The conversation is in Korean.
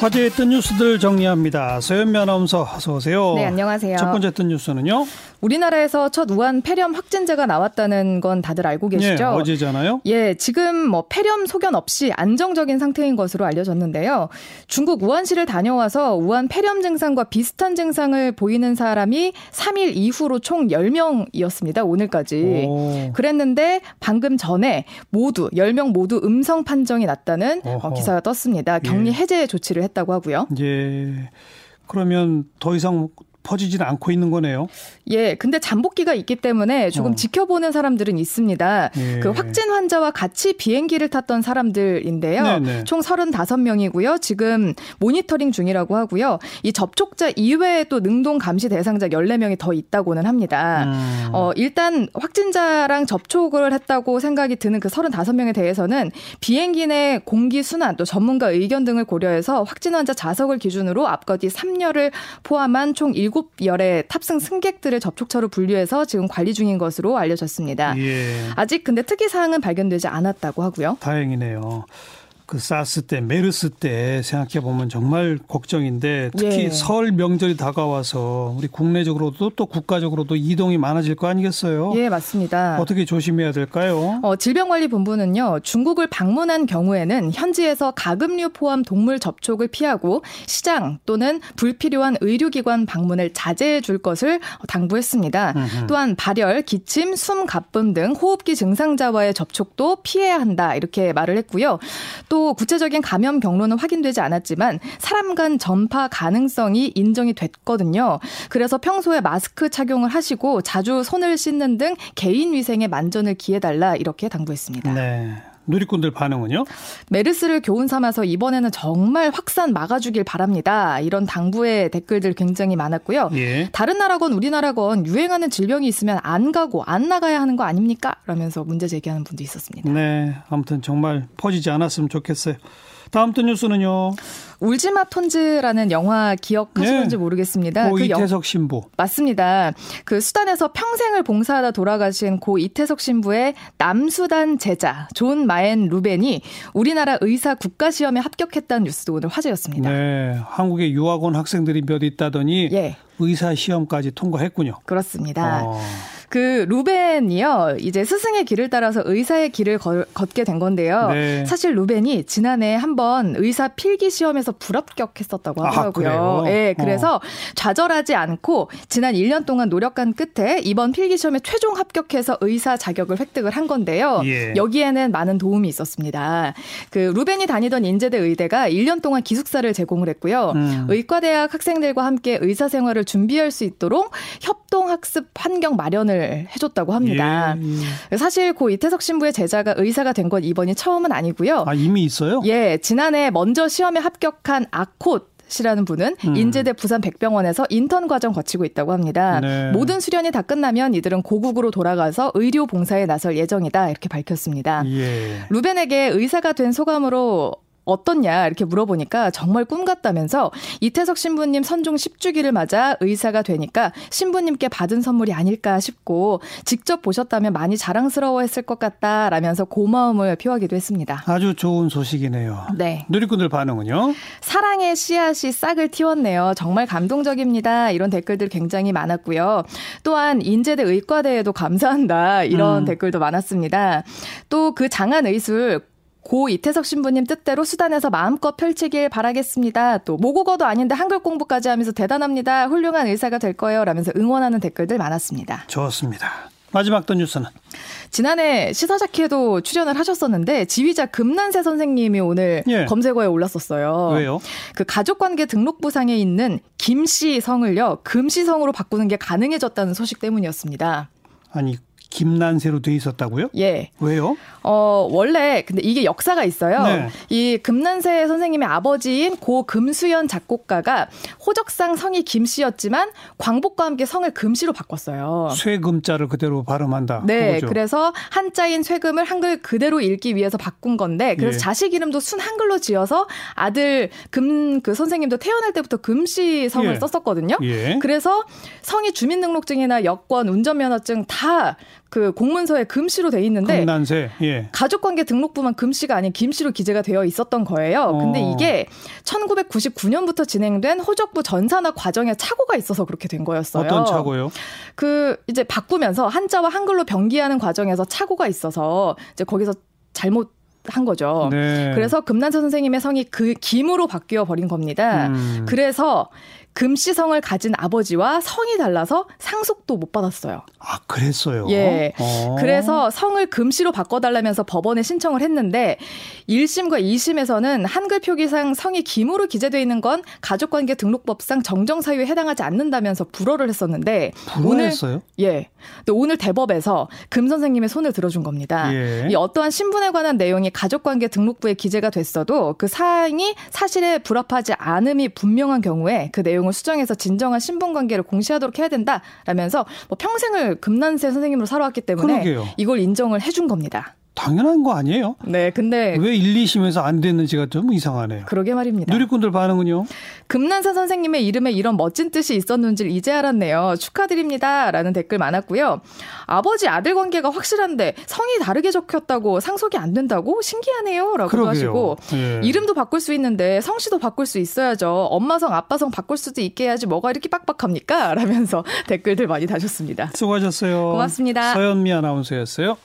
화제했던 뉴스들 정리합니다. 서현미 아나운서 어서 오세요. 네, 안녕하세요. 첫 번째 했던 뉴스는요? 우리나라에서 첫 우한 폐렴 확진자가 나왔다는 건 다들 알고 계시죠? 네, 어제잖아요. 예, 지금 뭐 폐렴 소견 없이 안정적인 상태인 것으로 알려졌는데요. 중국 우한시를 다녀와서 우한 폐렴 증상과 비슷한 증상을 보이는 사람이 3일 이후로 총 10명이었습니다. 오늘까지. 오. 그랬는데 방금 전에 모두 10명 모두 음성 판정이 났다는 어허. 기사가 떴습니다. 격리 예. 해제 조치를 했 다고 하고요. 예. 그러면 더 이상 퍼지지는 않고 있는 거네요. 예, 근데 잠복기가 있기 때문에 조금 어. 지켜보는 사람들은 있습니다. 예. 그 확진 환자와 같이 비행기를 탔던 사람들인데요. 네네. 총 35명이고요. 지금 모니터링 중이라고 하고요. 이 접촉자 이외에 또 능동 감시 대상자 14명이 더 있다고는 합니다. 음. 어, 일단 확진자랑 접촉을 했다고 생각이 드는 그 35명에 대해서는 비행기 내 공기 순환 또 전문가 의견 등을 고려해서 확진 환자 자석을 기준으로 앞과 뒤 3열을 포함한 총7 열의 탑승 승객들을 접촉처로 분류해서 지금 관리 중인 것으로 알려졌습니다. 예. 아직 근데 특이 사항은 발견되지 않았다고 하고요. 다행이네요. 그 사스 때 메르스 때 생각해 보면 정말 걱정인데 특히 예. 설 명절이 다가와서 우리 국내적으로도 또 국가적으로도 이동이 많아질 거 아니겠어요? 예, 맞습니다. 어떻게 조심해야 될까요? 어, 질병관리본부는요. 중국을 방문한 경우에는 현지에서 가금류 포함 동물 접촉을 피하고 시장 또는 불필요한 의료기관 방문을 자제해 줄 것을 당부했습니다. 음흠. 또한 발열, 기침, 숨 가쁨 등 호흡기 증상자와의 접촉도 피해야 한다 이렇게 말을 했고요. 또 구체적인 감염 경로는 확인되지 않았지만 사람 간 전파 가능성이 인정이 됐거든요. 그래서 평소에 마스크 착용을 하시고 자주 손을 씻는 등 개인 위생에 만전을 기해달라 이렇게 당부했습니다. 네. 누리꾼들 반응은요? 메르스를 교훈 삼아서 이번에는 정말 확산 막아주길 바랍니다. 이런 당부의 댓글들 굉장히 많았고요. 예. 다른 나라건 우리나라건 유행하는 질병이 있으면 안 가고 안 나가야 하는 거 아닙니까? 라면서 문제 제기하는 분도 있었습니다. 네. 아무튼 정말 퍼지지 않았으면 좋겠어요. 다음 또 뉴스는요. 울지마 톤즈라는 영화 기억하시는지 네. 모르겠습니다. 고 그 이태석 신부. 맞습니다. 그 수단에서 평생을 봉사하다 돌아가신 고 이태석 신부의 남수단 제자 존 마엔 루벤이 우리나라 의사 국가 시험에 합격했다는 뉴스도 오늘 화제였습니다. 네. 한국에 유학 온 학생들이 몇 있다더니 예. 의사 시험까지 통과했군요. 그렇습니다. 어. 그 루벤이요 이제 스승의 길을 따라서 의사의 길을 걸, 걷게 된 건데요. 네. 사실 루벤이 지난해 한번 의사 필기 시험에서 불합격했었다고 아, 하더라고요. 아, 네, 그래서 어. 좌절하지 않고 지난 1년 동안 노력한 끝에 이번 필기 시험에 최종 합격해서 의사 자격을 획득을 한 건데요. 예. 여기에는 많은 도움이 있었습니다. 그 루벤이 다니던 인제대 의대가 1년 동안 기숙사를 제공을 했고요. 음. 의과대학 학생들과 함께 의사 생활을 준비할 수 있도록 협동 학습 환경 마련을 해줬다고 합니다. 예, 예. 사실 고 이태석 신부의 제자가 의사가 된 건 이번이 처음은 아니고요. 아 이미 있어요? 예, 지난해 먼저 시험에 합격한 아콧 이라는 분은 음. 인제대 부산 백병원에서 인턴 과정 거치고 있다고 합니다. 네. 모든 수련이 다 끝나면 이들은 고국으로 돌아가서 의료 봉사에 나설 예정이다 이렇게 밝혔습니다. 예. 루벤에게 의사가 된 소감으로 어떻냐 이렇게 물어보니까 정말 꿈 같다면서 이태석 신부님 선종 10주기를 맞아 의사가 되니까 신부님께 받은 선물이 아닐까 싶고 직접 보셨다면 많이 자랑스러워했을 것 같다라면서 고마움을 표하기도 했습니다. 아주 좋은 소식이네요. 네. 누리꾼들 반응은요? 사랑의 씨앗이 싹을 틔웠네요. 정말 감동적입니다. 이런 댓글들 굉장히 많았고요. 또한 인제대 의과대에도 감사한다 이런 음. 댓글도 많았습니다. 또 그 장안 의술 고 이태석 신부님 뜻대로 수단에서 마음껏 펼치길 바라겠습니다. 또 모국어도 아닌데 한글 공부까지 하면서 대단합니다. 훌륭한 의사가 될 거예요. 라면서 응원하는 댓글들 많았습니다. 좋습니다. 마지막 또 뉴스는 지난해 시사자키에도 출연을 하셨었는데 지휘자 금난세 선생님이 오늘 예. 검색어에 올랐었어요. 왜요? 그 가족관계 등록부상에 있는 김씨 성을요 금씨 성으로 바꾸는 게 가능해졌다는 소식 때문이었습니다. 아니 김난세로 돼 있었다고요? 예. 왜요? 어, 원래 근데 이게 역사가 있어요. 네. 이 금난세 선생님의 아버지인 고 금수연 작곡가가 호적상 성이 김씨였지만 광복과 함께 성을 금씨로 바꿨어요. 쇠금자를 그대로 발음한다. 네. 그거죠. 그래서 한자인 쇠금을 한글 그대로 읽기 위해서 바꾼 건데 그래서 예. 자식 이름도 순 한글로 지어서 아들 금 그 선생님도 태어날 때부터 금씨 성을 예. 썼었거든요. 예. 그래서 성이 주민등록증이나 여권, 운전면허증 다 그 공문서에 금씨로 돼 있는데 금난세. 예. 가족관계 등록부만 금씨가 아닌 김씨로 기재가 되어 있었던 거예요. 근데 어. 이게 1999년부터 진행된 호적부 전산화 과정에 착오가 있어서 그렇게 된 거였어요. 어떤 착오요? 그 이제 바꾸면서 한자와 한글로 병기하는 과정에서 착오가 있어서 이제 거기서 잘못 한 거죠. 네. 그래서 금난세 선생님의 성이 그 김으로 바뀌어 버린 겁니다. 음. 그래서 금씨성을 가진 아버지와 성이 달라서 상속도 못 받았어요. 아, 그랬어요? 예. 어. 그래서 성을 금씨로 바꿔달라면서 법원에 신청을 했는데 1심과 2심에서는 한글 표기상 성이 김으로 기재되어 있는 건 가족관계 등록법상 정정사유에 해당하지 않는다면서 불허를 했었는데 오늘 예. 근데 오늘 대법에서 금 선생님의 손을 들어준 겁니다. 예. 이 어떠한 신분에 관한 내용이 가족관계 등록부에 기재가 됐어도 그 사항이 사실에 불합하지 않음이 분명한 경우에 그 내용 내용을 수정해서 진정한 신분 관계를 공시하도록 해야 된다라면서 뭐 평생을 금난세 선생님으로 살아왔기 때문에 그러게요. 이걸 인정을 해준 겁니다. 당연한 거 아니에요? 네, 근데 왜 1, 2심에서 안 됐는지가 좀 이상하네요. 그러게 말입니다. 누리꾼들 반응은요? 금난사 선생님의 이름에 이런 멋진 뜻이 있었는지를 이제 알았네요. 축하드립니다라는 댓글 많았고요. 아버지 아들 관계가 확실한데 성이 다르게 적혔다고 상속이 안 된다고 신기하네요라고 하시고 예. 이름도 바꿀 수 있는데 성씨도 바꿀 수 있어야죠. 엄마 성 아빠 성 바꿀 수도 있게 해야지 뭐가 이렇게 빡빡합니까? 라면서 댓글들 많이 다셨습니다. 수고하셨어요. 고맙습니다. 서현미 아나운서였어요.